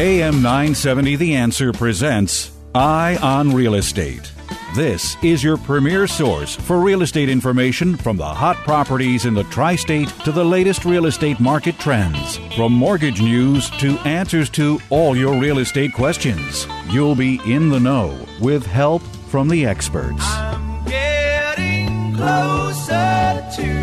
AM 970 The Answer presents Eye on Real Estate. This is your premier source for real estate information from the hot properties in the tri state to the latest real estate market trends. From mortgage news to answers to all your real estate questions. You'll be in the know with help from the experts. I'm getting closer to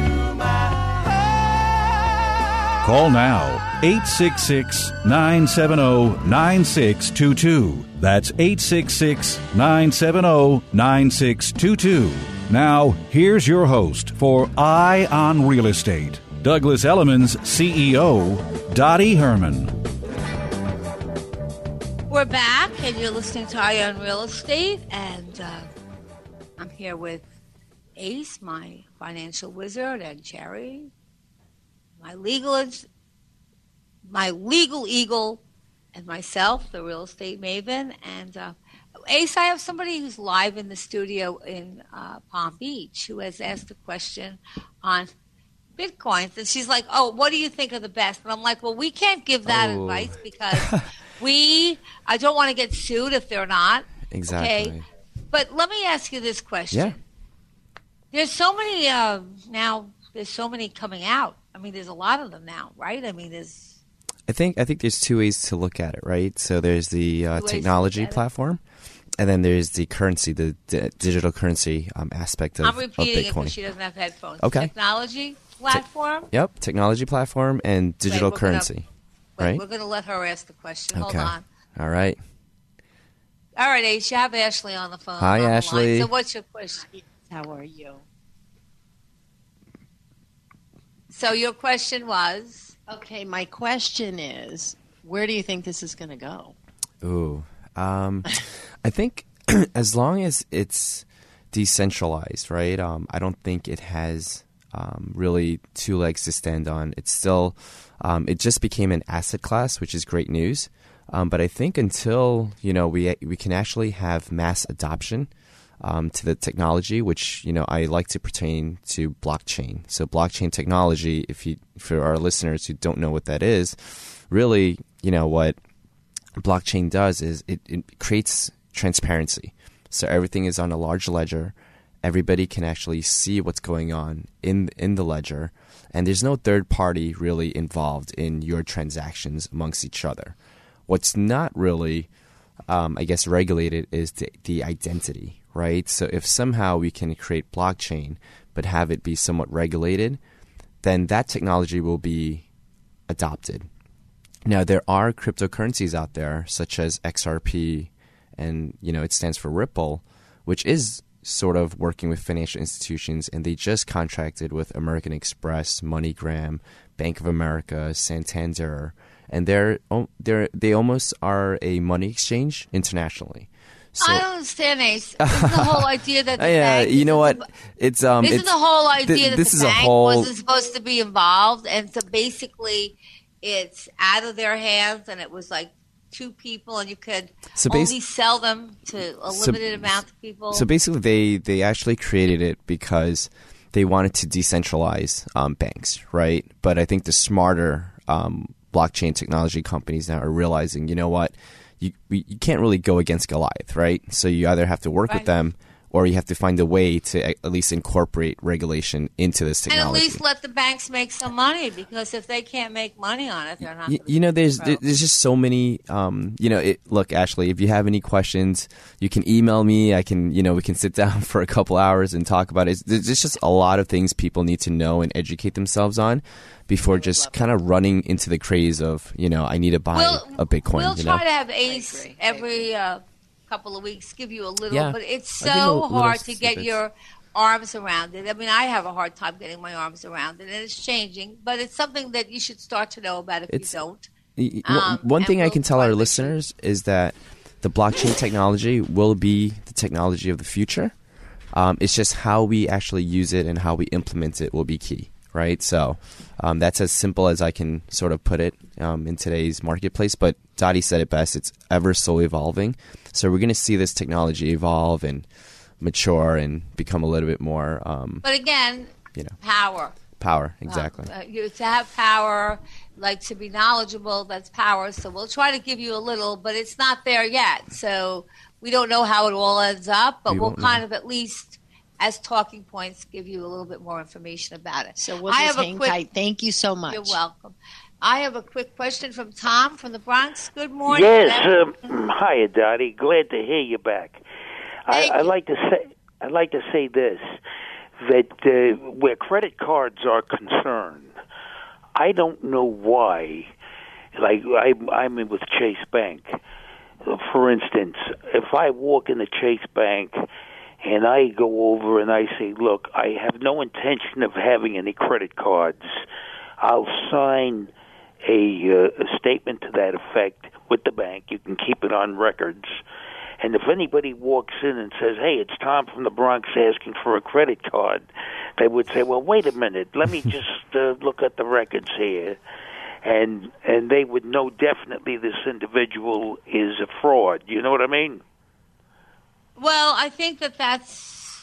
Call now 866 970 9622. That's 866 970 9622. Now, here's your host for Eye on Real Estate, Douglas Elliman's CEO, Dottie Herman. We're back, and you're listening to Eye on Real Estate, and uh, I'm here with Ace, my financial wizard, and Jerry, my legal, my legal eagle, and myself, the real estate maven. And uh, Ace, I have somebody who's live in the studio in uh, Palm Beach who has asked a question on bitcoins, and she's like, "Oh, what do you think are the best?" And I'm like, "Well, we can't give that Oh. advice because we, I don't want to get sued if they're not." Exactly. Okay, but let me ask you this question. Yeah. There's so many uh, now. There's so many coming out. I mean, there's a lot of them now, right? I mean, there's I think I think there's two ways to look at it, right? So there's the uh, Two ways to technology look at it. platform, and then there's the currency, the d- digital currency um, aspect of, I'm of repeating it because she doesn't have headphones. Okay. Technology platform. Yep, technology platform and digital we're gonna- currency. Wait, right? We're going to let her ask the question. Okay. Hold on. All right. All right, Ace, you have Ashley on the phone. Hi, on line. Ashley. So, what's your question? How are you? So, your question was Okay, my question is where do you think this is going to go? Ooh, um, I think as long as it's decentralized, right? Um, I don't think it has um, really two legs to stand on. It's still, um, it just became an asset class, which is great news. Um, but I think until you know we we can actually have mass adoption um, to the technology, which you know I like to pertain to blockchain. So blockchain technology, if you for our listeners who don't know what that is, really, you know what blockchain does is it, it creates transparency. So everything is on a large ledger. Everybody can actually see what's going on in in the ledger, and there's no third party really involved in your transactions amongst each other. What's not really, um, I guess, regulated is the, the identity, right? So if somehow we can create blockchain but have it be somewhat regulated, then that technology will be adopted. Now there are cryptocurrencies out there such as XRP and you know it stands for Ripple, which is sort of working with financial institutions and they just contracted with American Express, MoneyGram, Bank of America, Santander, and they're they're they almost are a money exchange internationally. So I don't understand, Ace. Isn't the whole idea that the yeah, bank you know what? It's um Isn't it's, the whole th- idea that this the is a bank whole wasn't supposed to be involved, and so basically, it's out of their hands, and it was like two people, and you could So bas- only sell them to a So- limited amount of people. So basically, they they actually created it because they wanted to decentralize um, banks, right? But I think the smarter um, blockchain technology companies now are realizing, you know what, you you can't really go against Goliath, right? So you either have to work Right. with them, or you have to find a way to at least incorporate regulation into this technology. and at least let the banks make some money because if they can't make money on it, they're not. Y- gonna you know there's pro. there's just so many um you know it, look ashley if you have any questions you can email me i can you know we can sit down for a couple hours and talk about it there's there's just a lot of things people need to know and educate themselves on before just kind of running into the craze of you know i need to buy We'll- a bitcoin We'll you try know to have Ace every uh, couple of weeks give you a little, Yeah. but it's I'll give a so little hard to get your arms around it. I mean, I have a hard time getting my arms around it, and it's changing, but it's something that you should start to know about if It's- you don't. Y- Um, one thing I we'll can tell our listeners is that the blockchain technology will be the technology of the future. Um, it's just how we actually use it and how we implement it will be key, right? So um, that's as simple as I can sort of put it um, in today's marketplace. But Dottie said it best. It's ever so evolving. So we're going to see this technology evolve and mature and become a little bit more, um, But again, you know, power. power. Exactly. Uh, you, to have power, like to be knowledgeable, that's power. So we'll try to give you a little, but it's not there yet. So we don't know how it all ends up, but We we'll won't know. kind of at least, as talking points, give you a little bit more information about it. So we'll I just have a hang quick- tight. Thank you so much. You're welcome. I have a quick question from Tom from the Bronx. Good morning. Yes, um, hiya, Dottie. Glad to hear you back. Thank I you. like to say, I'd like to say this: that uh, where credit cards are concerned, I don't know why. Like I, I'm in with Chase Bank, for instance. If I walk in the Chase Bank and I go over and I say, "Look, I have no intention of having any credit cards," I'll sign a, uh, a statement to that effect with the bank. You can keep it on records. And if anybody walks in and says, "Hey, it's Tom from the Bronx asking for a credit card," they would say, "Well, wait a minute. Let me just uh, look at the records here." And and they would know definitely this individual is a fraud. You know what I mean? Well, I think that that's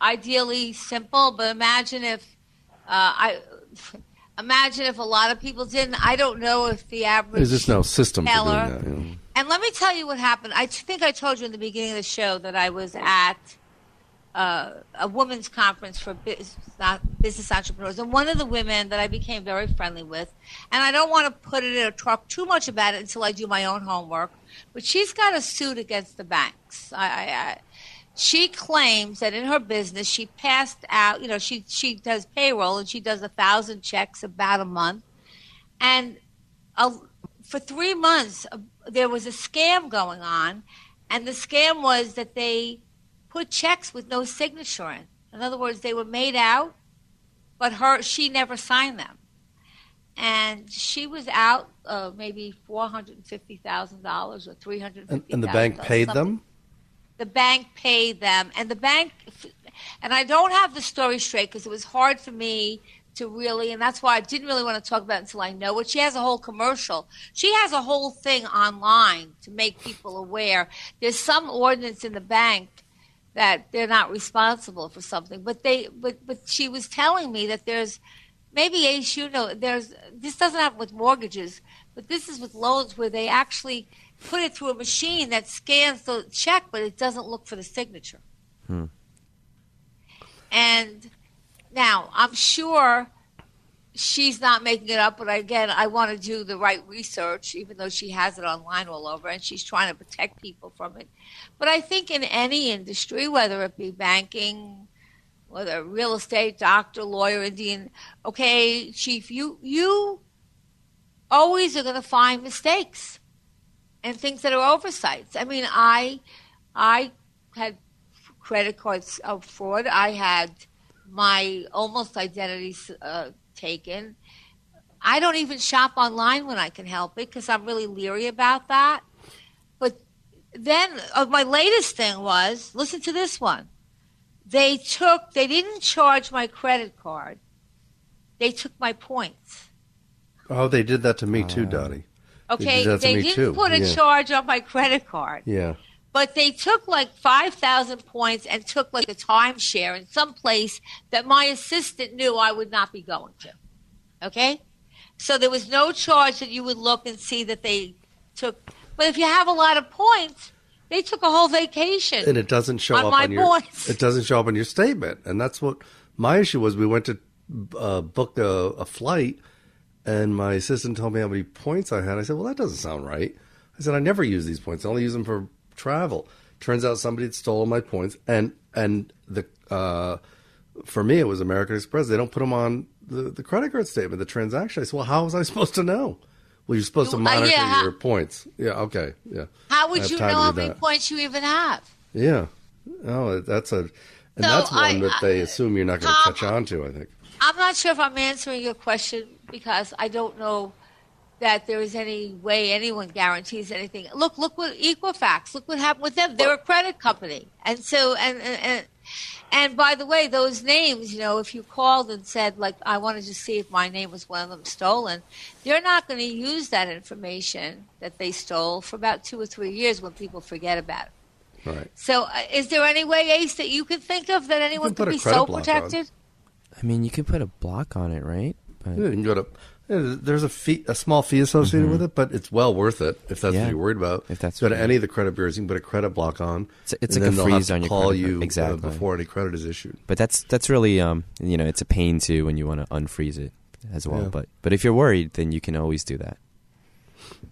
ideally simple, but imagine if uh, I imagine if a lot of people didn't. I don't know if the average. There's just no system for doing that. know. And let me tell you what happened. I think I told you in the beginning of the show that I was at uh, a women's conference for business, business entrepreneurs, and one of the women that I became very friendly with, and I don't want to put it in or talk too much about it until I do my own homework, but she's got a suit against the banks. I, I, I, she claims that in her business she passed out. You know, she she does payroll and she does a thousand checks about a month, and a, for three months uh, there was a scam going on, and the scam was that they put checks with no signature in. In other words, they were made out, but her she never signed them, and she was out uh, maybe four hundred and fifty thousand dollars or three hundred And, fifty. and the bank paid them. The bank paid them, and the bank, and I don't have the story straight because it was hard for me to really, and that's why I didn't really want to talk about it until I know it. She has a whole commercial. She has a whole thing online to make people aware. There's some ordinance in the bank that they're not responsible for something, but they, but but she was telling me that there's maybe Ace, you know, there's this doesn't happen with mortgages, but this is with loans where they actually put it through a machine that scans the check, but it doesn't look for the signature. Hmm. And now I'm sure she's not making it up, but again, I want to do the right research, even though she has it online all over and she's trying to protect people from it. But I think in any industry, whether it be banking, whether real estate, doctor, lawyer, Indian, okay, chief, you you always are going to find mistakes and things that are oversights. I mean, I I had credit cards of fraud. I had my almost identity uh, taken. I don't even shop online when I can help it because I'm really leery about that. But then uh, my latest thing was listen to this one. They took, they didn't charge my credit card. They took my points. Oh, they did that to me too, Dottie. Okay, to they didn't too, put a yeah. charge on my credit card. Yeah. But they took like 5,000 points and took like a timeshare in some place that my assistant knew I would not be going to. Okay? So there was no charge that you would look and see that they took. But if you have a lot of points, they took a whole vacation. and it doesn't show on up my on your points. it doesn't show up on your statement and that's what my issue was we went to uh, book a, a flight and my assistant told me how many points i had i said well that doesn't sound right i said i never use these points i only use them for travel turns out somebody had stolen my points and and the uh, for me it was american express they don't put them on the, the credit card statement the transaction i said well how was i supposed to know well you're supposed to Uh, monitor yeah, how- your points yeah okay yeah How would you know how many that. points you even have? Yeah. Oh, that's a, and So that's one I- that they assume you're not going to catch on to. I think. I'm not sure if I'm answering your question because I don't know that there is any way anyone guarantees anything. Look, look what Equifax. Look what happened with them. They're a credit company, and so and and. and and by the way, those names, you know, if you called and said, like, I wanted to see if my name was one of them stolen, they're not going to use that information that they stole for about two or three years when people forget about it. Right. So, uh, is there any way, Ace, that you could think of that anyone could be so protected? on. Protected? I mean, you can put a block on it, right? But Yeah, you can go to. yeah, There's a fee, a small fee associated with it, but it's well worth it if that's Yeah. what you're worried about. If that's go to any of the credit bureaus, you can put a credit block on. It's- it's and like a then they'll have freeze to on your call credit card. you uh, Exactly. before any credit is issued. but that's that's really um you know it's a pain too when you want to unfreeze it as well. Yeah. But but if you're worried, then you can always do that.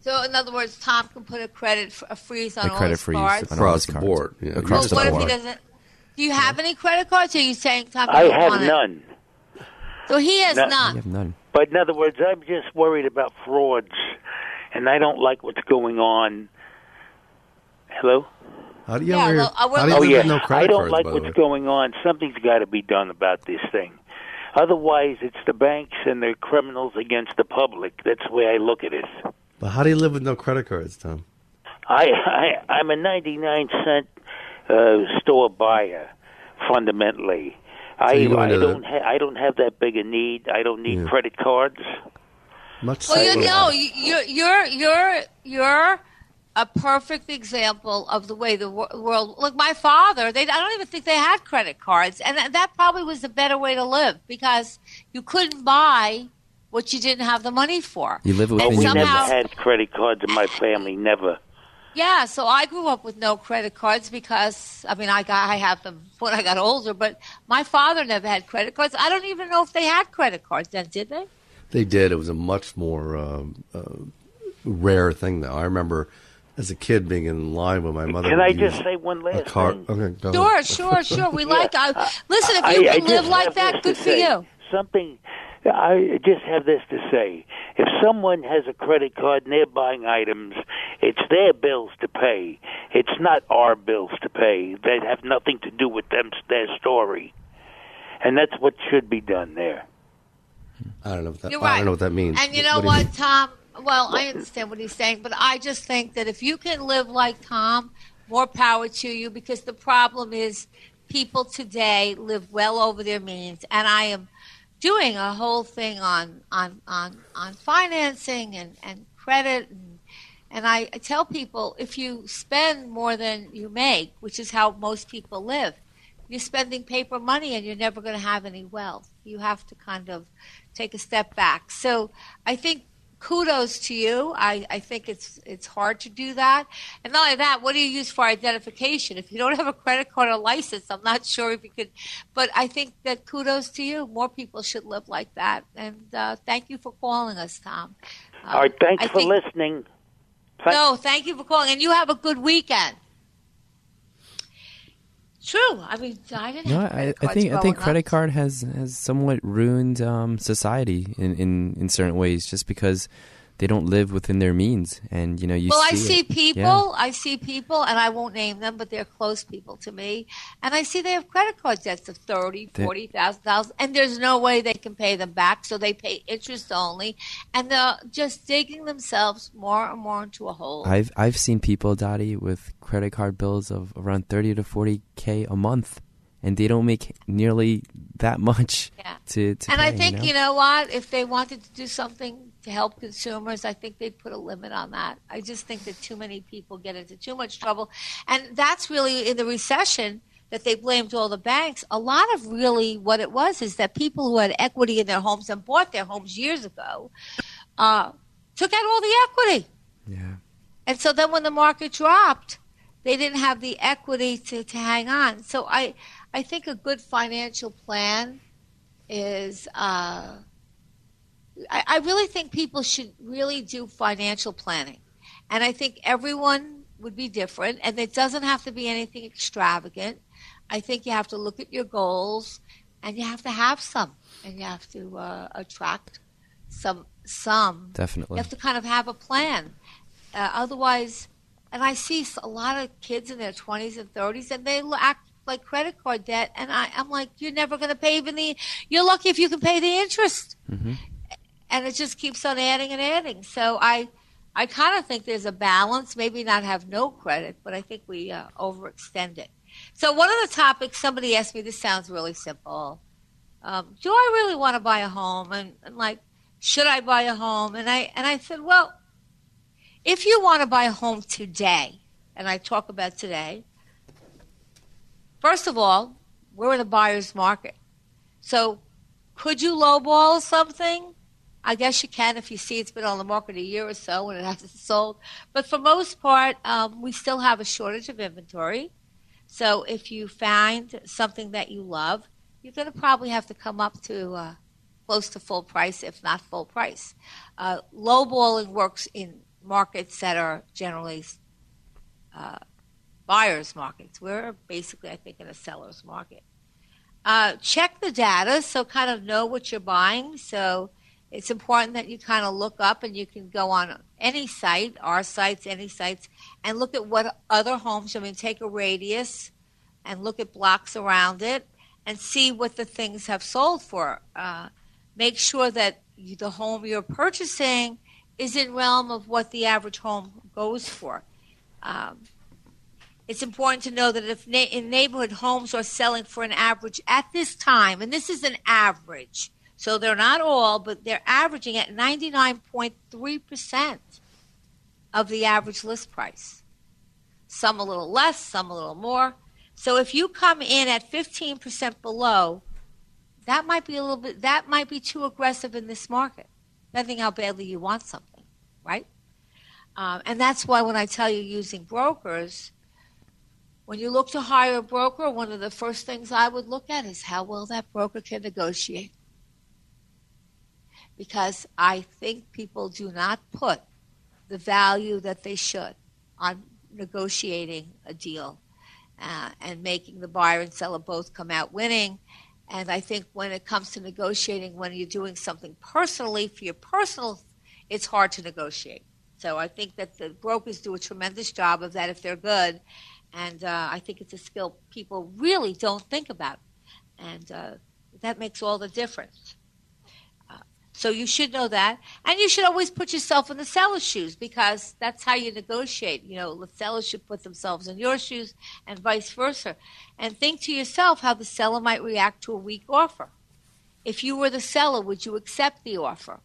So, in other words, Tom can put a credit a freeze on A all credit his freeze cards. Across the board, yeah. Well, Across the what if board. he doesn't? Do you have any credit cards? Or are you saying Tom? I have want it? None. So he has No. You none. have none. But in other words, I'm just worried about frauds, and I don't like what's going on. Hello. How do you, Yeah, ever- well, I will- how do you Oh yeah, no credit I don't cards, like what's going on. Something's got to be done about this thing. Otherwise, it's the banks and the criminals against the public. That's the way I look at it. But how do you live with no credit cards, Tom? I, I I'm a 99 cent uh, store buyer, fundamentally. I you I don't ha- I don't have that big a need. I don't need Yeah. credit cards. Much. Well, you know, you- you're you're you're you're a perfect example of the way the wor- world. Look, my father. They I don't even think they had credit cards, and that- that probably was the better way to live because you couldn't buy what you didn't have the money for. You live Oh, within we your never had credit cards in my family. Never. Yeah, so I grew up with no credit cards because I mean I got I have them when I got older, but my father never had credit cards. I don't even know if they had credit cards then, did they? They did. It was a much more um, uh, rare thing, though. I remember as a kid being in line with my mother. Can I just say one a last car? thing? Okay, go Sure, ahead. sure, sure. We like. I, I- listen, if you I can live like that, good for say. you. Something. I just have this to say: if someone has a credit card and they're buying items, it's their bills to pay. It's not our bills to pay. They have nothing to do with them their story, and that's what should be done there. I don't know what that. You're I don't know what that means. And you know do you what, mean? Tom? Well, I understand what he's saying, but I just think that if you can live like Tom, more power to you because the problem is people today live well over their means and I am doing a whole thing on on on, on financing and, and credit and and I, I tell people if you spend more than you make, which is how most people live, you're spending paper money and you're never going to have any wealth. You have to kind of take a step back. So I think kudos to you. I, I think it's it's hard to do that. And not only that, what do you use for identification? If you don't have a credit card or license, I'm not sure if you could. But I think that kudos to you. More people should live like that. And uh, thank you for calling us, Tom. Uh, All right, thanks I for think- listening. No, thank you for calling, and you have a good weekend. True. I mean, I didn't. No, have I, I think I think credit card has has somewhat ruined um, society in, in, in certain ways, just because they don't live within their means, and you know you. well, see I see it. people. Yeah. I see people, and I won't name them, but they're close people to me. And I see they have credit card debts of thirty, They- forty thousand dollars, and there's no way they can pay them back, so they pay interest only, and they're just digging themselves more and more into a hole. I've I've seen people, Dottie, with credit card bills of around thirty to forty k a month, and they don't make nearly that much Yeah. to to. and I think you know? you know what? If they wanted to do something to help consumers, I think they'd put a limit on that. I just think that too many people get into too much trouble, and that's really in the recession that they blamed all the banks. A lot of really what it was is that people who had equity in their homes and bought their homes years ago uh, took out all the equity. Yeah. And so then when the market dropped, they didn't have the equity to, to hang on. So I, I think a good financial plan is, uh, I, I really think people should really do financial planning. And I think everyone would be different, and it doesn't have to be anything extravagant. I think you have to look at your goals, and you have to have some, and you have to uh, attract some some. Definitely. You have to kind of have a plan. Uh, otherwise, and I see a lot of kids in their 20s and 30s, and they act like credit card debt, and I, I'm like, you're never going to pay even the. You're lucky if you can pay the interest. And it just keeps on adding and adding. So I, I kind of think there's a balance. Maybe not have no credit, but I think we uh, overextend it. So one of the topics somebody asked me. This sounds really simple. Um, do I really want to buy a home? And, and like, should I buy a home? And I and I said, well, if you want to buy a home today, and I talk about today, first of all, we're in a buyer's market. So could you lowball something? I guess you can if you see it's been on the market a year or so and it hasn't sold. But for most part, um, we still have a shortage of inventory. So if you find something that you love, you're going to probably have to come up to uh, close to full price, if not full price. Uh, lowballing works in markets that are generally uh, buyers markets. We're basically, I think, in a seller's market. Uh, check the data, so kind of know what you're buying. So it's important that you kind of look up and you can go on any site, our sites, any sites, and look at what other homes. I mean, take a radius and look at blocks around it and see what the things have sold for. Uh, make sure that you, the home you're purchasing is in realm of what the average home goes for. Um, it's important to know that if na- in neighborhood homes are selling for an average at this time, and this is an average, so they're not all, but they're averaging at 99.3% of the average list price. Some a little less, some a little more. So if you come in at 15% below, that might be a little bit, that might be too aggressive in this market, depending how badly you want something, right? Um, and that's why when I tell you using brokers, when you look to hire a broker, one of the first things I would look at is how well that broker can negotiate. Because I think people do not put the value that they should on negotiating a deal uh, and making the buyer and seller both come out winning. And I think when it comes to negotiating, when you're doing something personally for your personal, it's hard to negotiate. So I think that the brokers do a tremendous job of that if they're good and uh, I think it's a skill people really don't think about. And uh, that makes all the difference. So you should know that. And you should always put yourself in the seller's shoes because that's how you negotiate. You know, the seller should put themselves in your shoes and vice versa. And think to yourself how the seller might react to a weak offer. If you were the seller, would you accept the offer?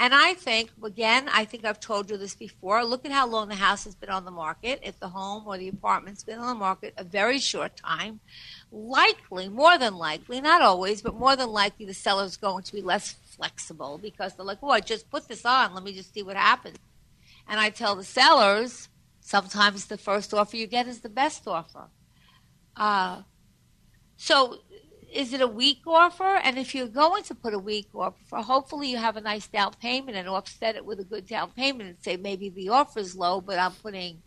And I think, again, I think I've told you this before. Look at how long the house has been on the market. If the home or the apartment's been on the market a very short time, likely, more than likely, not always, but more than likely, the seller's going to be less flexible because they're like, oh, I just put this on. Let me just see what happens. And I tell the sellers, sometimes the first offer you get is the best offer. Uh, so is it a weak offer? And if you're going to put a weak offer, hopefully you have a nice down payment and offset it with a good down payment and say maybe the offer is low, but I'm putting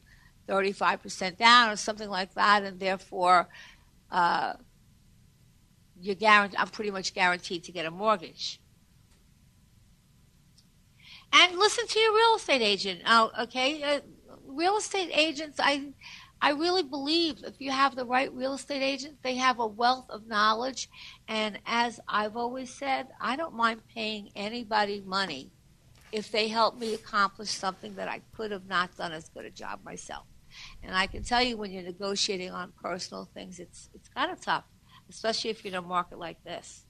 35% down or something like that, and therefore uh, you're guaranteed, I'm pretty much guaranteed to get a mortgage. And listen to your real estate agent. Oh, okay, uh, real estate agents. I I really believe if you have the right real estate agent, they have a wealth of knowledge. And as I've always said, I don't mind paying anybody money if they help me accomplish something that I could have not done as good a job myself. And I can tell you when you're negotiating on personal things, it's it's kind of tough, especially if you're in a market like this.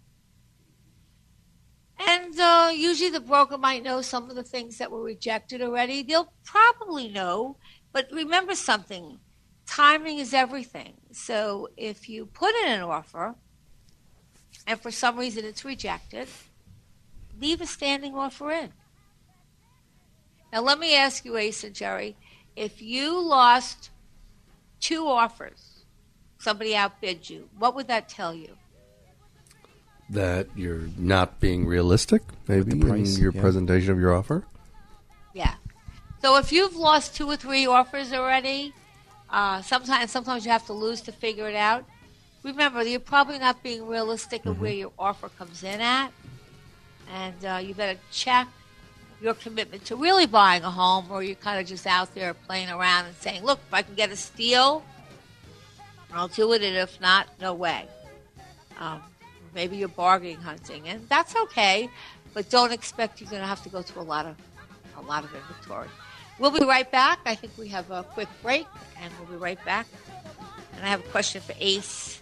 And uh, usually the broker might know some of the things that were rejected already. They'll probably know, but remember something timing is everything. So if you put in an offer and for some reason it's rejected, leave a standing offer in. Now, let me ask you, Ace and Jerry, if you lost two offers, somebody outbid you, what would that tell you? That you're not being realistic, maybe, price, in your yeah. presentation of your offer. Yeah. So if you've lost two or three offers already, uh, sometimes sometimes you have to lose to figure it out. Remember, you're probably not being realistic of where your offer comes in at, and uh, you better check your commitment to really buying a home, or you're kind of just out there playing around and saying, "Look, if I can get a steal, I'll do it, and if not, no way." Um, maybe you're bargaining hunting, and that's okay. but don't expect you're going to have to go through a lot of a lot of inventory. We'll be right back. I think we have a quick break, and we'll be right back. And I have a question for Ace.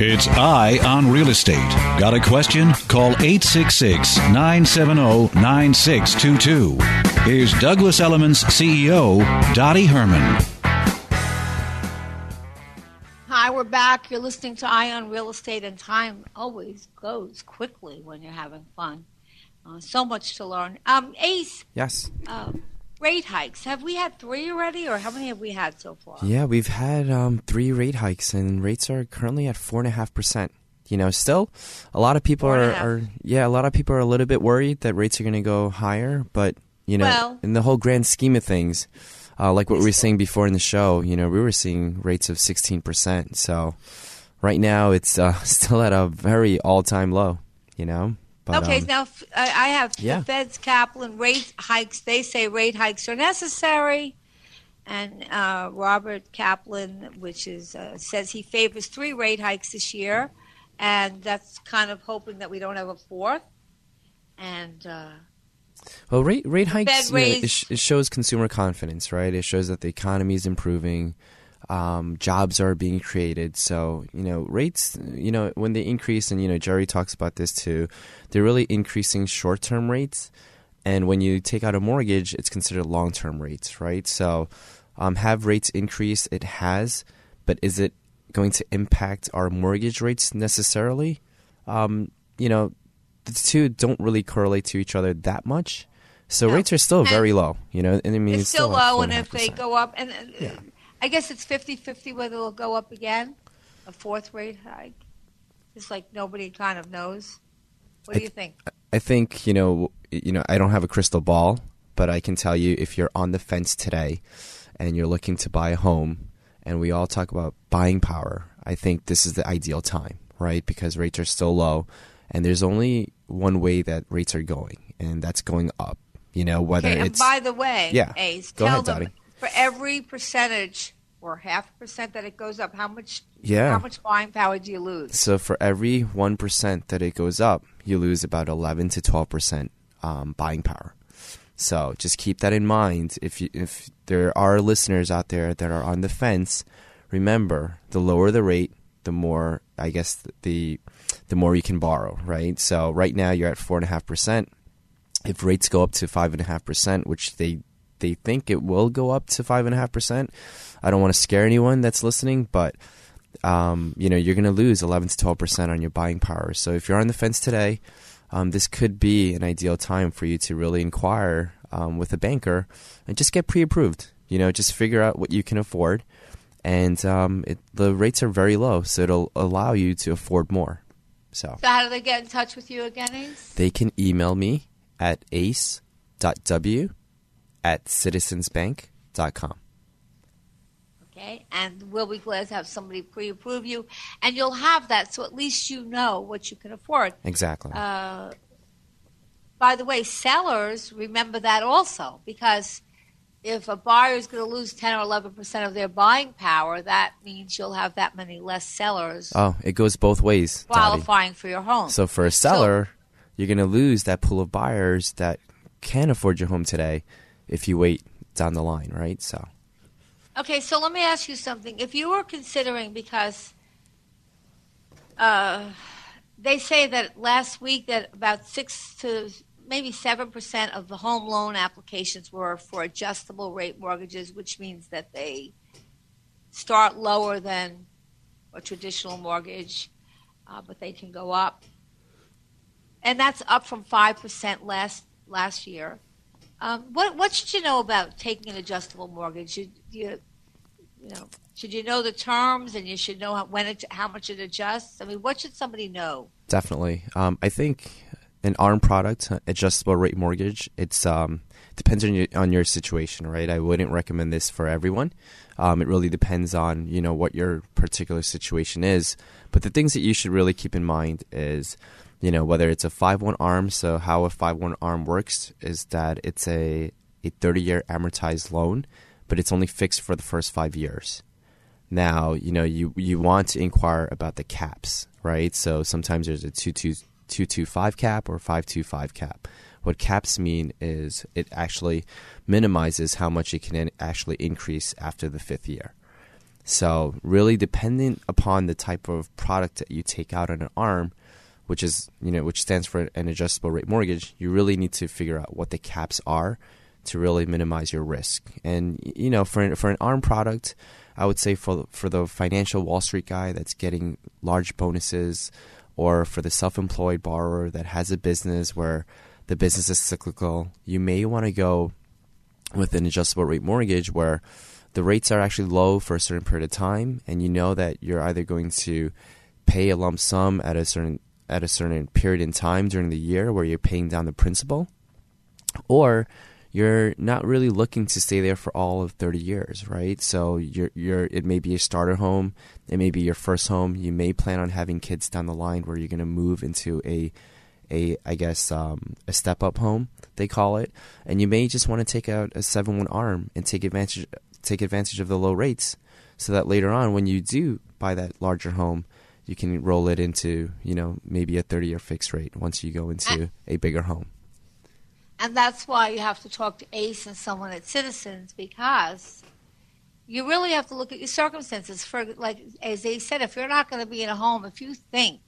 It's Eye on Real Estate. Got a question? Call 866 970 9622. Here's Douglas Elliman's CEO, Dottie Herman. Hi, we're back. You're listening to Eye on Real Estate, and time always goes quickly when you're having fun. Uh, so much to learn. Um, Ace, Yes. uh, rate hikes. Have we had three already, or how many have we had so far? Yeah, we've had um, three rate hikes, and rates are currently at four and a half percent. You know, still, a lot of people are, are yeah, a lot of people are a little bit worried that rates are going to go higher, but you know, Well- in the whole grand scheme of things, uh, like what we were saying before in the show, you know, we were seeing rates of sixteen percent. So right now, it's uh, still at a very all-time low. You know, but okay, um, now I have yeah. the Fed's Kaplan rate hikes. They say rate hikes are necessary, and uh, Robert Kaplan, which is uh, says he favors three rate hikes this year, and that's kind of hoping that we don't have a fourth. And uh, Well, rate rate hikes, you know, it, it shows consumer confidence, right? It shows that the economy is improving, um, jobs are being created. So you know, rates, you know, when they increase, and you know, Jerry talks about this too. They're really increasing short term rates, and when you take out a mortgage, it's considered long term rates, right? So, um, have rates increase? It has, but is it going to impact our mortgage rates necessarily? Um, you know, the two don't really correlate to each other that much. So No. rates are still And very low, you know. And I mean, it's, still at low, and if they go up, and uh, I guess it's 50-50 whether it'll go up again, a fourth rate hike. It's like nobody kind of knows. What do I you think? I think you know, you know, I don't have a crystal ball, but I can tell you if you're on the fence today and you're looking to buy a home, and we all talk about buying power, I think this is the ideal time, right? Because rates are still low, and there's only one way that rates are going, and that's going up. You know, whether Okay, and it's by the way, Yeah. Ace, Go tell ahead, them Dottie. for every percentage or half a percent that it goes up, how much Yeah. how much buying power do you lose? So for every one percent that it goes up, you lose about eleven to twelve percent um, buying power. So just keep that in mind. If you, if there are listeners out there that are on the fence, remember the lower the rate, the more I guess the the more you can borrow, right? So right now you're at four and a half percent. If rates go up to five and a half percent, which they they think it will go up to five and a half percent, I don't want to scare anyone that's listening, but um, you know, you're going to lose 11 to 12 percent on your buying power. So if you're on the fence today, um, this could be an ideal time for you to really inquire um, with a banker and just get pre-approved. You know, just figure out what you can afford, and um, it, the rates are very low, so it'll allow you to afford more. So So how do they get in touch with you again, Ace? they can email me at ace.w at citizensbank.com. Okay, and we'll be glad to have somebody pre-approve you, and you'll have that, so at least you know what you can afford. Exactly. Uh, by the way, sellers remember that also because if a buyer is going to lose 10 or 11 percent of their buying power, that means you'll have that many less sellers oh, it goes both ways. Dottie. qualifying for your home. So for a seller, you're going to lose that pool of buyers that can afford your home today if you wait down the line, right? So Okay, so let me ask you something. If you were considering, because uh, they say that last week that about six to maybe seven percent of the home loan applications were for adjustable rate mortgages, which means that they start lower than a traditional mortgage, uh, but they can go up, and that's up from five percent last last year. Um, what what should you know about taking an adjustable mortgage? Should you you know should you know the terms and you should know how, when it how much it adjusts? I mean, what should somebody know? definitely, um, I think an ARM product, uh, adjustable rate mortgage, it's um, depends on your on your situation, right? I wouldn't recommend this for everyone. Um, it really depends on you know what your particular situation is. But the things that you should really keep in mind is you know, whether it's a 5 1 arm. So, how a 5 1 arm works is that it's a, a 30 year amortized loan, but it's only fixed for the first five years. Now, you know, you, you want to inquire about the caps, right? So, sometimes there's a 225 cap or 525 cap. What caps mean is it actually minimizes how much it can actually increase after the fifth year. So, really dependent upon the type of product that you take out on an arm, which is, you know, which stands for an adjustable rate mortgage, you really need to figure out what the caps are to really minimize your risk. And you know, for an, for an arm product, I would say for for the financial Wall Street guy that's getting large bonuses or for the self-employed borrower that has a business where the business is cyclical, you may want to go with an adjustable rate mortgage where the rates are actually low for a certain period of time and you know that you're either going to pay a lump sum at a certain at a certain period in time during the year where you're paying down the principal or you're not really looking to stay there for all of 30 years, right? So you're you're it may be a starter home, it may be your first home. You may plan on having kids down the line where you're going to move into a a I guess um, a step up home they call it, and you may just want to take out a seven one arm and take advantage take advantage of the low rates, so that later on when you do buy that larger home, you can roll it into you know maybe a thirty year fixed rate once you go into a bigger home. And that's why you have to talk to ACE and someone at Citizens because you really have to look at your circumstances. For like as they said, if you're not going to be in a home, if you think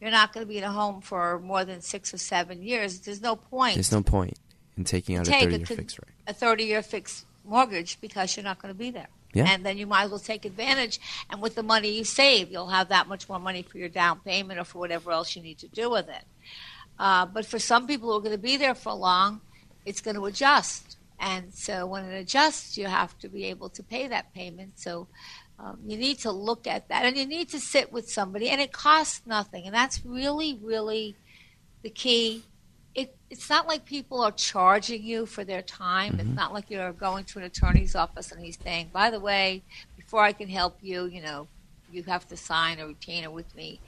you're not going to be in a home for more than six or seven years, there's no point. There's no point in taking out a thirty year fixed rate. A 30 year fixed mortgage because you're not going to be there. Yeah. And then you might as well take advantage. And with the money you save, you'll have that much more money for your down payment or for whatever else you need to do with it. Uh, but for some people who are going to be there for long, it's going to adjust. And so when it adjusts, you have to be able to pay that payment. So um, you need to look at that and you need to sit with somebody, and it costs nothing. And that's really, really the key. It, it's not like people are charging you for their time. It's not like you're going to an attorney's office and he's saying, by the way, before I can help you, you know, you have to sign a retainer with me.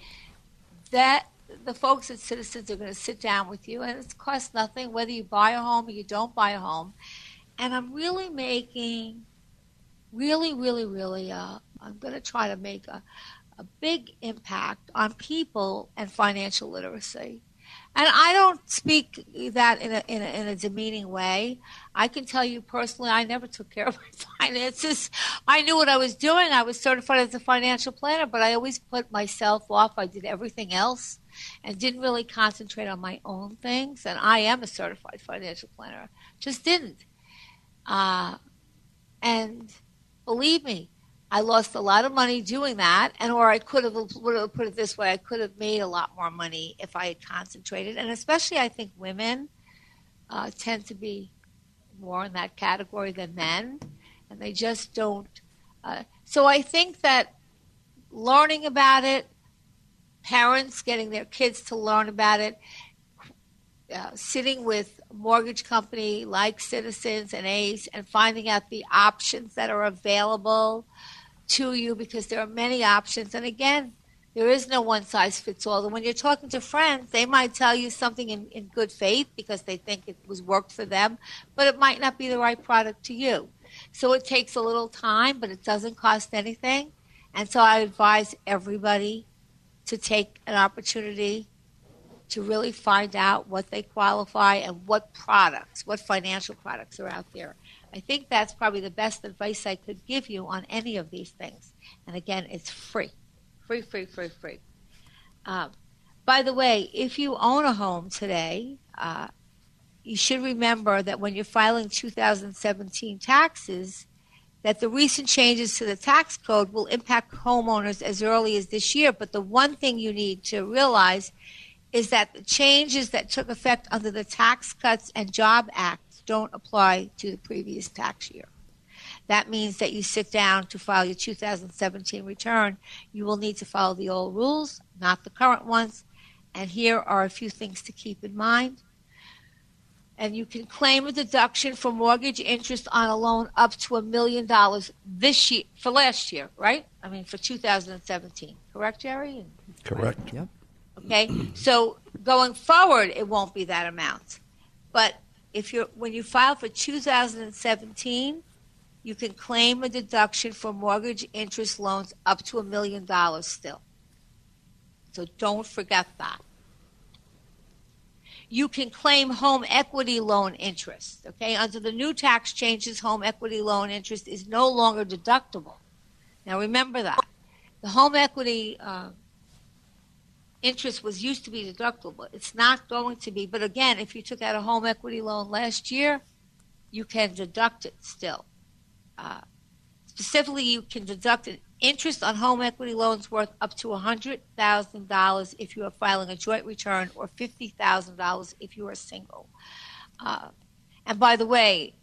That the folks at Citizens are going to sit down with you, and it costs nothing whether you buy a home or you don't buy a home. And I'm really making, really, really, really, uh, I'm going to try to make a, a big impact on people and financial literacy. And I don't speak that in a, in a, in a demeaning way. I can tell you personally, I never took care of my finances. I knew what I was doing. I was certified as a financial planner, but I always put myself off. I did everything else and didn't really concentrate on my own things. And I am a certified financial planner. Just didn't. Uh, and believe me, I lost a lot of money doing that, and or I could have would have put it this way: I could have made a lot more money if I had concentrated. And especially, I think women uh, tend to be more in that category than men, and they just don't. Uh, so I think that learning about it, parents getting their kids to learn about it, uh, sitting with mortgage company like Citizens and Ace and finding out the options that are available to you because there are many options. And again, there is no one size fits all. And when you're talking to friends, they might tell you something in, in good faith because they think it was worked for them, but it might not be the right product to you. So it takes a little time, but it doesn't cost anything. And so I advise everybody to take an opportunity to really find out what they qualify and what products, what financial products are out there. I think that's probably the best advice I could give you on any of these things. And again, it's free. Free, free, free, free. Um, by the way, if you own a home today, uh, you should remember that when you're filing 2017 taxes, that the recent changes to the tax code will impact homeowners as early as this year. But the one thing you need to realize is that the changes that took effect under the Tax Cuts and Job Act don't apply to the previous tax year. That means that you sit down to file your 2017 return. You will need to follow the old rules, not the current ones. And here are a few things to keep in mind. And you can claim a deduction for mortgage interest on a loan up to a million dollars this year, for last year, right? I mean, for 2017. Correct, Jerry? Correct. Yep. Okay, so going forward, it won't be that amount. But if you're when you file for 2017, you can claim a deduction for mortgage interest loans up to a million dollars still. So don't forget that. You can claim home equity loan interest. Okay, under the new tax changes, home equity loan interest is no longer deductible. Now remember that the home equity uh, interest was used to be deductible. It's not going to be. But again, if you took out a home equity loan last year, you can deduct it still. Uh, specifically, you can deduct an interest on home equity loans worth up to $100,000 if you are filing a joint return or $50,000 if you are single. Uh, and by the way,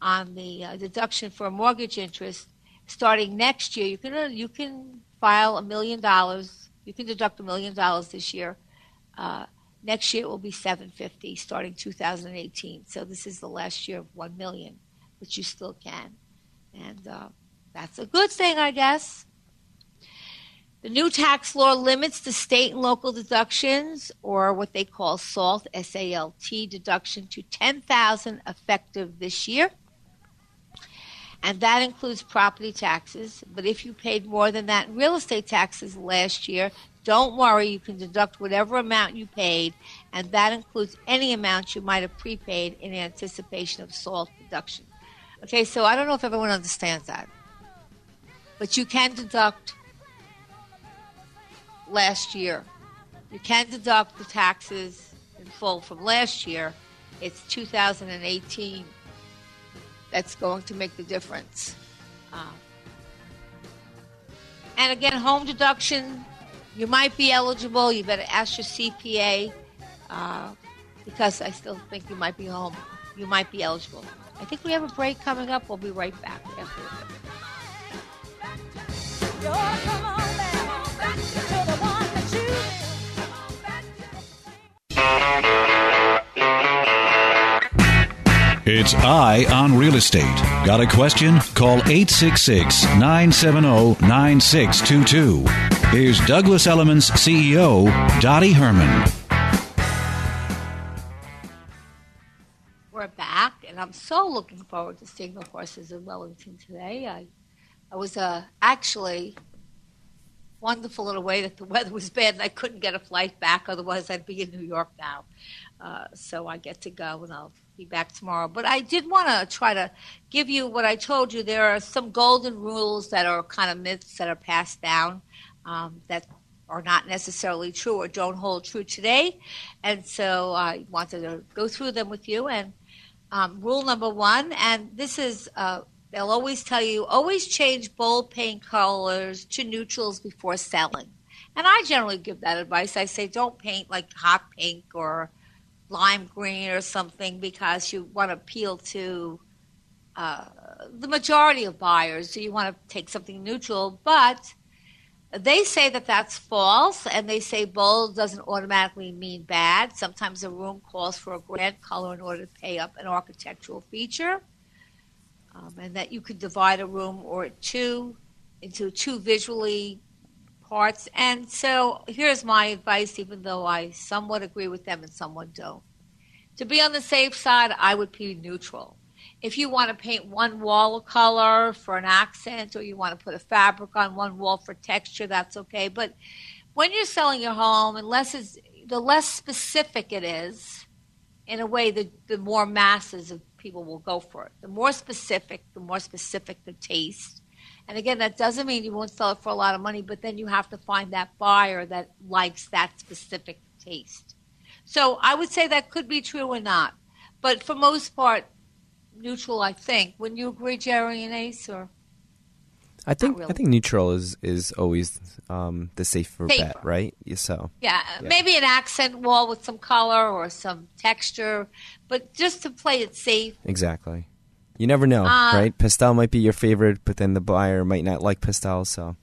on the uh, deduction for mortgage interest, starting next year, you can you can file a million dollars. You can deduct a million dollars this year. Uh, next year it will be 750 starting 2018. So this is the last year of 1 million, which you still can. And uh, that's a good thing, I guess. The new tax law limits the state and local deductions, or what they call SALT, S-A-L-T deduction, to 10,000 effective this year. And that includes property taxes. But if you paid more than that in real estate taxes last year, don't worry, you can deduct whatever amount you paid, and that includes any amount you might have prepaid in anticipation of SALT deduction. Okay, so I don't know if everyone understands that. But you can deduct last year. You can deduct the taxes in full from last year. It's 2018 that's going to make the difference. Uh, and again, home deduction, you might be eligible. You better ask your CPA uh, because I still think you might be home. You might be eligible. I think we have a break coming up. We'll be right back after the It's Eye on Real Estate. Got a question? Call 866 970 9622. Here's Douglas Elliman CEO, Dottie Herman. We're back, and I'm so looking forward to seeing the horses in Wellington today. I, I was uh, actually wonderful in a way that the weather was bad and I couldn't get a flight back. Otherwise, I'd be in New York now. Uh, so I get to go, and I'll be back tomorrow. But I did want to try to give you what I told you. There are some golden rules that are kind of myths that are passed down um, that are not necessarily true or don't hold true today. And so I wanted to go through them with you. And um, rule number one, and this is, uh, they'll always tell you, always change bold paint colors to neutrals before selling. And I generally give that advice. I say, don't paint like hot pink or lime green or something because you want to appeal to uh, the majority of buyers. So you want to take something neutral, but they say that that's false, and they say bold doesn't automatically mean bad. Sometimes a room calls for a grand color in order to pay up an architectural feature, um, and that you could divide a room or two into two visually parts. And so here's my advice, even though I somewhat agree with them and somewhat don't. To be on the safe side, I would be neutral. If you want to paint one wall a color for an accent or you want to put a fabric on one wall for texture, that's okay. But when you're selling your home, unless it's the less specific it is, in a way, the, the more masses of people will go for it. The more specific, the more specific the taste. And again, that doesn't mean you won't sell it for a lot of money, but then you have to find that buyer that likes that specific taste. So I would say that could be true or not. But for most part, neutral, I think. Wouldn't you agree, Jerry and Ace? Or I think really. I think neutral is is always um, the safer, Safer. bet, right? Yeah, So yeah, maybe an accent wall with some color or some texture, but just to play it safe. exactly. You never know, Uh, right? Pastel might be your favorite, but then the buyer might not like pastel. So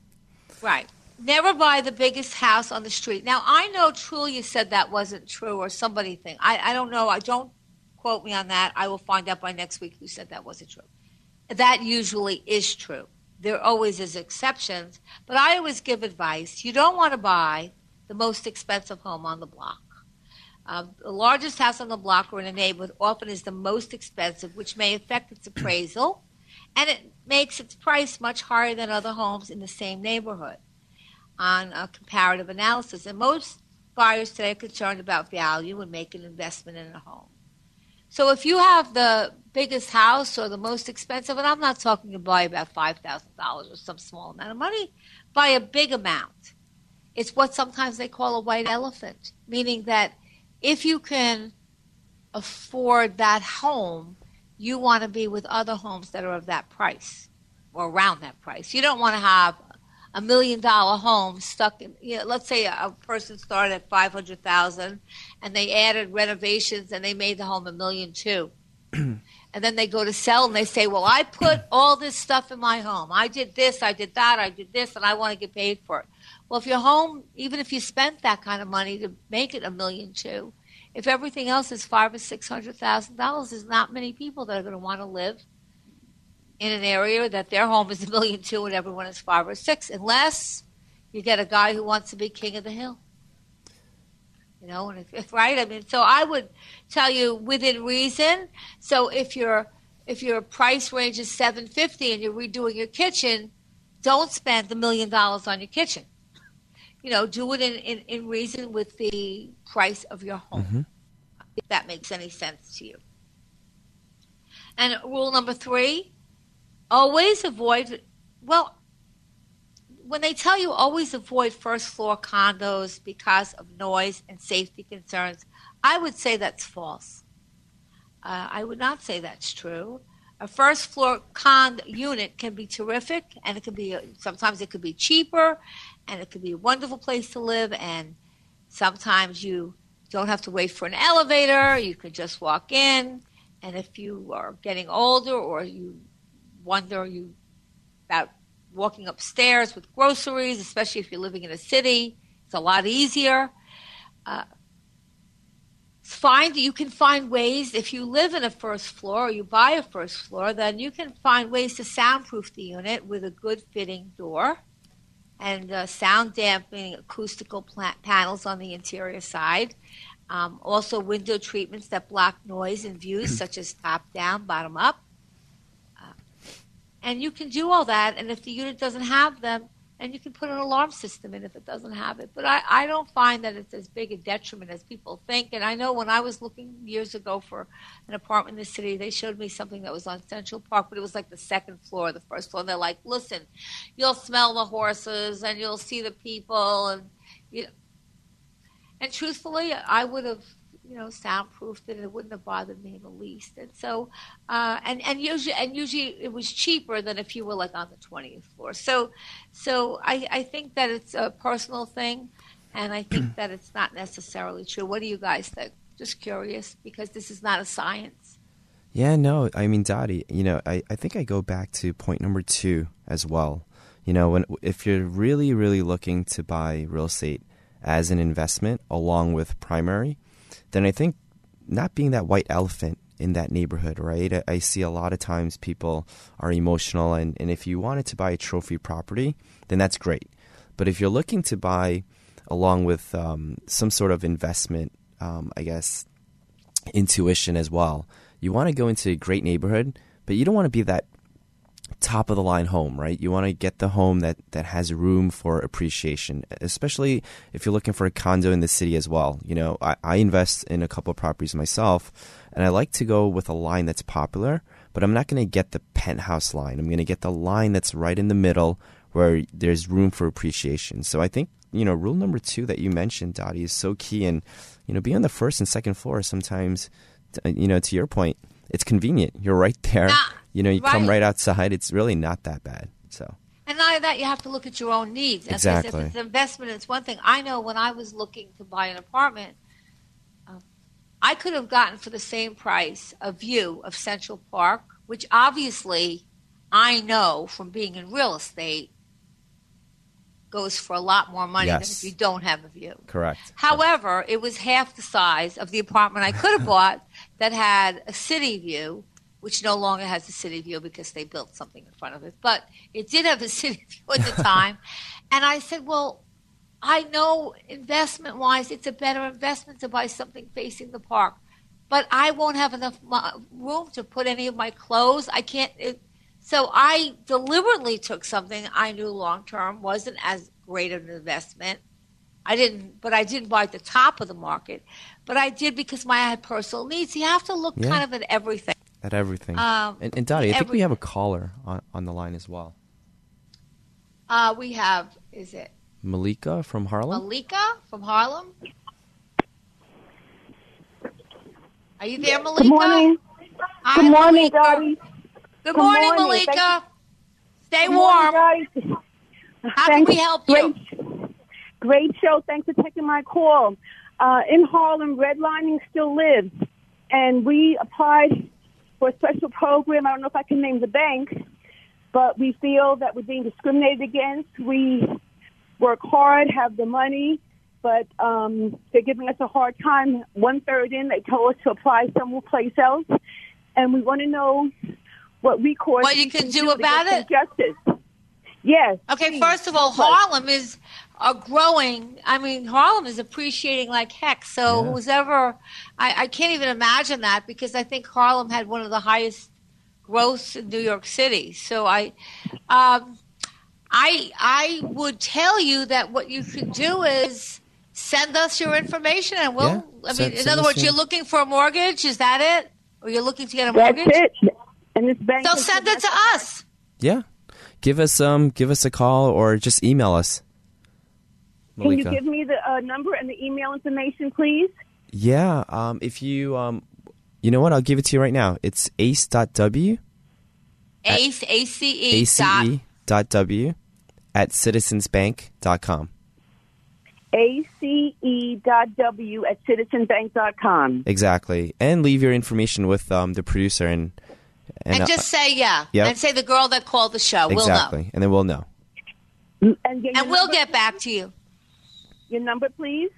Right. Never buy the biggest house on the street. Now I know Trulia said that wasn't true, or somebody thing. I, I don't know. I don't quote me on that. I will find out by next week who said that wasn't true. That usually is true. There always is exceptions, but I always give advice. You don't want to buy the most expensive home on the block. Um, the largest house on the block or in a neighborhood often is the most expensive, which may affect its appraisal, and it makes its price much higher than other homes in the same neighborhood on a comparative analysis. And most buyers today are concerned about value and make an investment in a home. So if you have the biggest house or the most expensive, and I'm not talking to buy about five thousand dollars or some small amount of money, buy a big amount. It's what sometimes they call a white elephant, meaning that if you can afford that home, you want to be with other homes that are of that price or around that price. You don't want to have a million dollar home stuck in you know, let's say a, person started at 500,000 and they added renovations and they made the home a million two. and then they go to sell and they say, "Well, I put all this stuff in my home. I did this, I did that, I did this and I want to get paid for it." Well, if your home, even if you spent that kind of money to make it a million two, if everything else is five or six hundred thousand dollars, there's not many people that are going to want to live in an area that their home is a million two and everyone is five or six, unless you get a guy who wants to be king of the hill. You know, and if, if right, I mean, so I would tell you within reason. So if your if your price range is seven fifty and you're redoing your kitchen, don't spend the million dollars on your kitchen you know, do it in, in, in reason with the price of your home, Mm-hmm. if that makes any sense to you. And rule number three always avoid, well, when they tell you always avoid first floor condos because of noise and safety concerns, I would say that's false. Uh, I would not say that's true. A first floor con unit can be terrific, and it can be sometimes it could be cheaper, and it could be a wonderful place to live. And sometimes you don't have to wait for an elevator; you can just walk in. And if you are getting older, or you wonder you about walking upstairs with groceries, especially if you're living in a city, it's a lot easier. Uh, find you can find ways if you live in a first floor or you buy a first floor then you can find ways to soundproof the unit with a good fitting door and uh, sound dampening acoustical pla- panels on the interior side. Um, also window treatments that block noise and views such as top down bottom up. Uh, and you can do all that and if the unit doesn't have them and you can put an alarm system in if it doesn't have it. But I, I don't find that it's as big a detriment as people think. And I know when I was looking years ago for an apartment in the city, they showed me something that was on Central Park, but it was like the second floor, the first floor. And they're like, listen, you'll smell the horses and you'll see the people. And, you know, and truthfully, I would have you know, soundproofed it, it wouldn't have bothered me in the least. And so, uh, and and usually, and usually, it was cheaper than if you were like on the twentieth floor. So, so I, I think that it's a personal thing, and I think that it's not necessarily true. What do you guys think? Just curious, because this is not a science. Yeah, no, I mean, Dottie, you know, I, I think I go back to point number two as well. You know, when if you're really, really looking to buy real estate as an investment along with primary, then I think not being that white elephant in that neighborhood, right? I, I see a lot of times people are emotional, and, and if you wanted to buy a trophy property, then that's great. But if you're looking to buy along with um, some sort of investment, um, I guess, intuition as well, you want to go into a great neighborhood, but you don't want to be that top of the line home, right? You want to get the home that, that has room for appreciation, especially if you're looking for a condo in the city as well. You know, I, I invest in a couple of properties myself, and I like to go with a line that's popular, but I'm not going to get the penthouse line. I'm going to get the line that's right in the middle where there's room for appreciation. So I think, you know, rule number two that you mentioned, Dottie, is so key. And, you know, be on the first and second floor sometimes, you know, to your point, it's convenient. You're right there. Ah, you know, you right. come right outside. It's really not that bad. So And not only that, you have to look at your own needs. As said, Exactly. If it's an investment, it's one thing. I know when I was looking to buy an apartment, um, I could have gotten for the same price a view of Central Park, which obviously I know from being in real estate goes for a lot more money than if you don't have a view. correct. However, it was half the size of the apartment I could have bought that had a city view, which no longer has a city view because they built something in front of it. But it did have a city view at the time. and I said, well, I know investment wise, it's a better investment to buy something facing the park. But I won't have enough room to put any of my clothes. I can't. It, so I deliberately took something I knew long term wasn't as great an investment. I didn't, but I didn't buy at the top of the market. But I did because my I had personal needs. You have to look Yeah. kind of at everything. At everything. Um, and, and Dottie, I think we have a caller on, on the line as well. Uh, we have, is it Malika from Harlem. Malika from Harlem? Are you there, Malika? Good morning. Hi, Good morning, Malika. Dottie. Good Good morning, morning. Malika. Thank Stay Good warm. morning, guys. How can we help you? Great, great show. Thanks for taking my call. Uh, in Harlem, redlining still lives, and we applied for a special program. I don't know if I can name the bank, but we feel that we're being discriminated against. We work hard, have the money, but um, they're giving us a hard time. One third in, they told us to apply someplace else, and we want to know what recourse What you we can do to about it? Justice. Yes. Okay, please, first of all. Harlem is uh, growing. I mean, Harlem is appreciating like heck. So Yeah. who's ever, I, I can't even imagine that because I think Harlem had one of the highest growths in New York City. So I, um, I, I would tell you that what you can do is send us your information and we'll. Yeah, I send- mean, in send other words, your- you're looking for a mortgage. Is that it? Or you're looking to get a That's mortgage? it. And this bank. So is send it to us. Yeah. Give us um give us a call or just email us. Can you give me the uh, number and the email information, please? yeah, um if you um you know what, I'll give it to you right now. It's ace.w Ace, A C E ace dot dot w at citizensbank.com. ace.w at citizensbank.com. Exactly. And leave your information with um the producer and and, and uh, just say yeah, Yep. and say the girl that called the show. exactly. And then we'll know. And, get We'll know, your and we'll get back to you. Your number, please.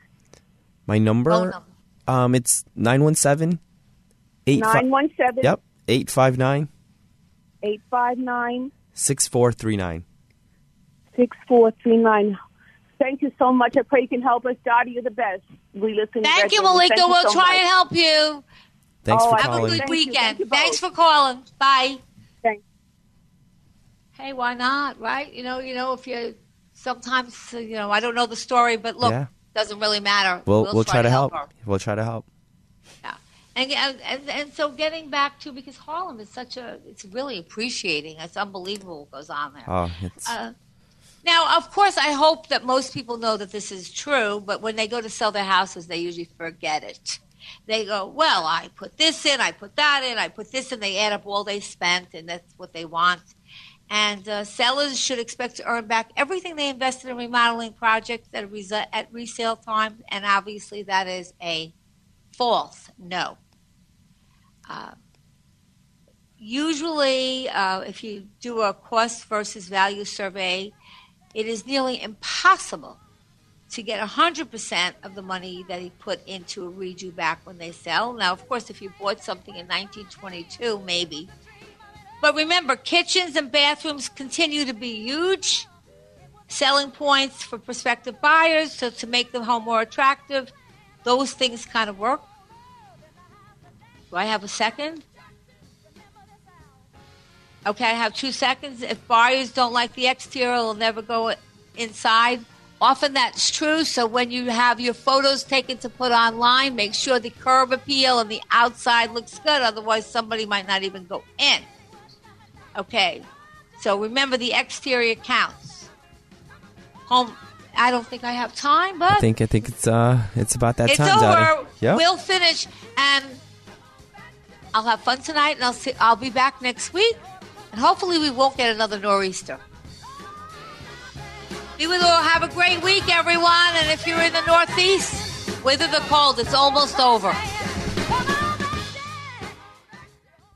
My number Phone number. um it's 917 917 Yep. 859 859 6439. 6439. Thank you so much. I pray you can help us. Dottie, you're the best. We listen. Thank you, regularly. Malika. Thank you we'll so try much. and help you. Thanks Oh, for I Have a calling. good Thank you. weekend. Thank you Thanks both. for calling. Bye. Thanks. Hey, why not? Right? You know, you know, if you sometimes, you know, I don't know the story, but look, Yeah. doesn't really matter. We'll we'll, try, to help. her. We'll try to help. Yeah. And, and and so getting back to because Harlem is such a, it's really appreciating. It's unbelievable what goes on there. Oh, it's Uh, now, of course, I hope that most people know that this is true, but when they go to sell their houses, they usually forget it. They go, Well, I put this in, I put that in, I put this in, they add up all they spent, and that's what they want. And uh, sellers should expect to earn back everything they invested in remodeling projects at, resa- at resale time, and obviously that is a false no. Uh, usually, uh, if you do a cost versus value survey, it is nearly impossible to get 100% of the money that he put into a redo back when they sell. Now, of course, if you bought something in 1922, maybe. But remember, kitchens and bathrooms continue to be huge selling points for prospective buyers. So, to make the home more attractive, those things kind of work. Do I have a second? Okay, I have two seconds. If buyers don't like the exterior, they'll never go inside. Often that's true. So when you have your photos taken to put online, make sure the curb appeal and the outside looks good. Otherwise, somebody might not even go in. Okay. So remember, the exterior counts. Home. I don't think I have time, but I think I think it's uh it's about that it's time, over. Dottie. Yep. We'll finish, and I'll have fun tonight, and I'll see. I'll be back next week, and hopefully we won't get another nor'easter. Be with all. Have a great week, everyone. And if you're in the Northeast, weather the cold. It's almost over.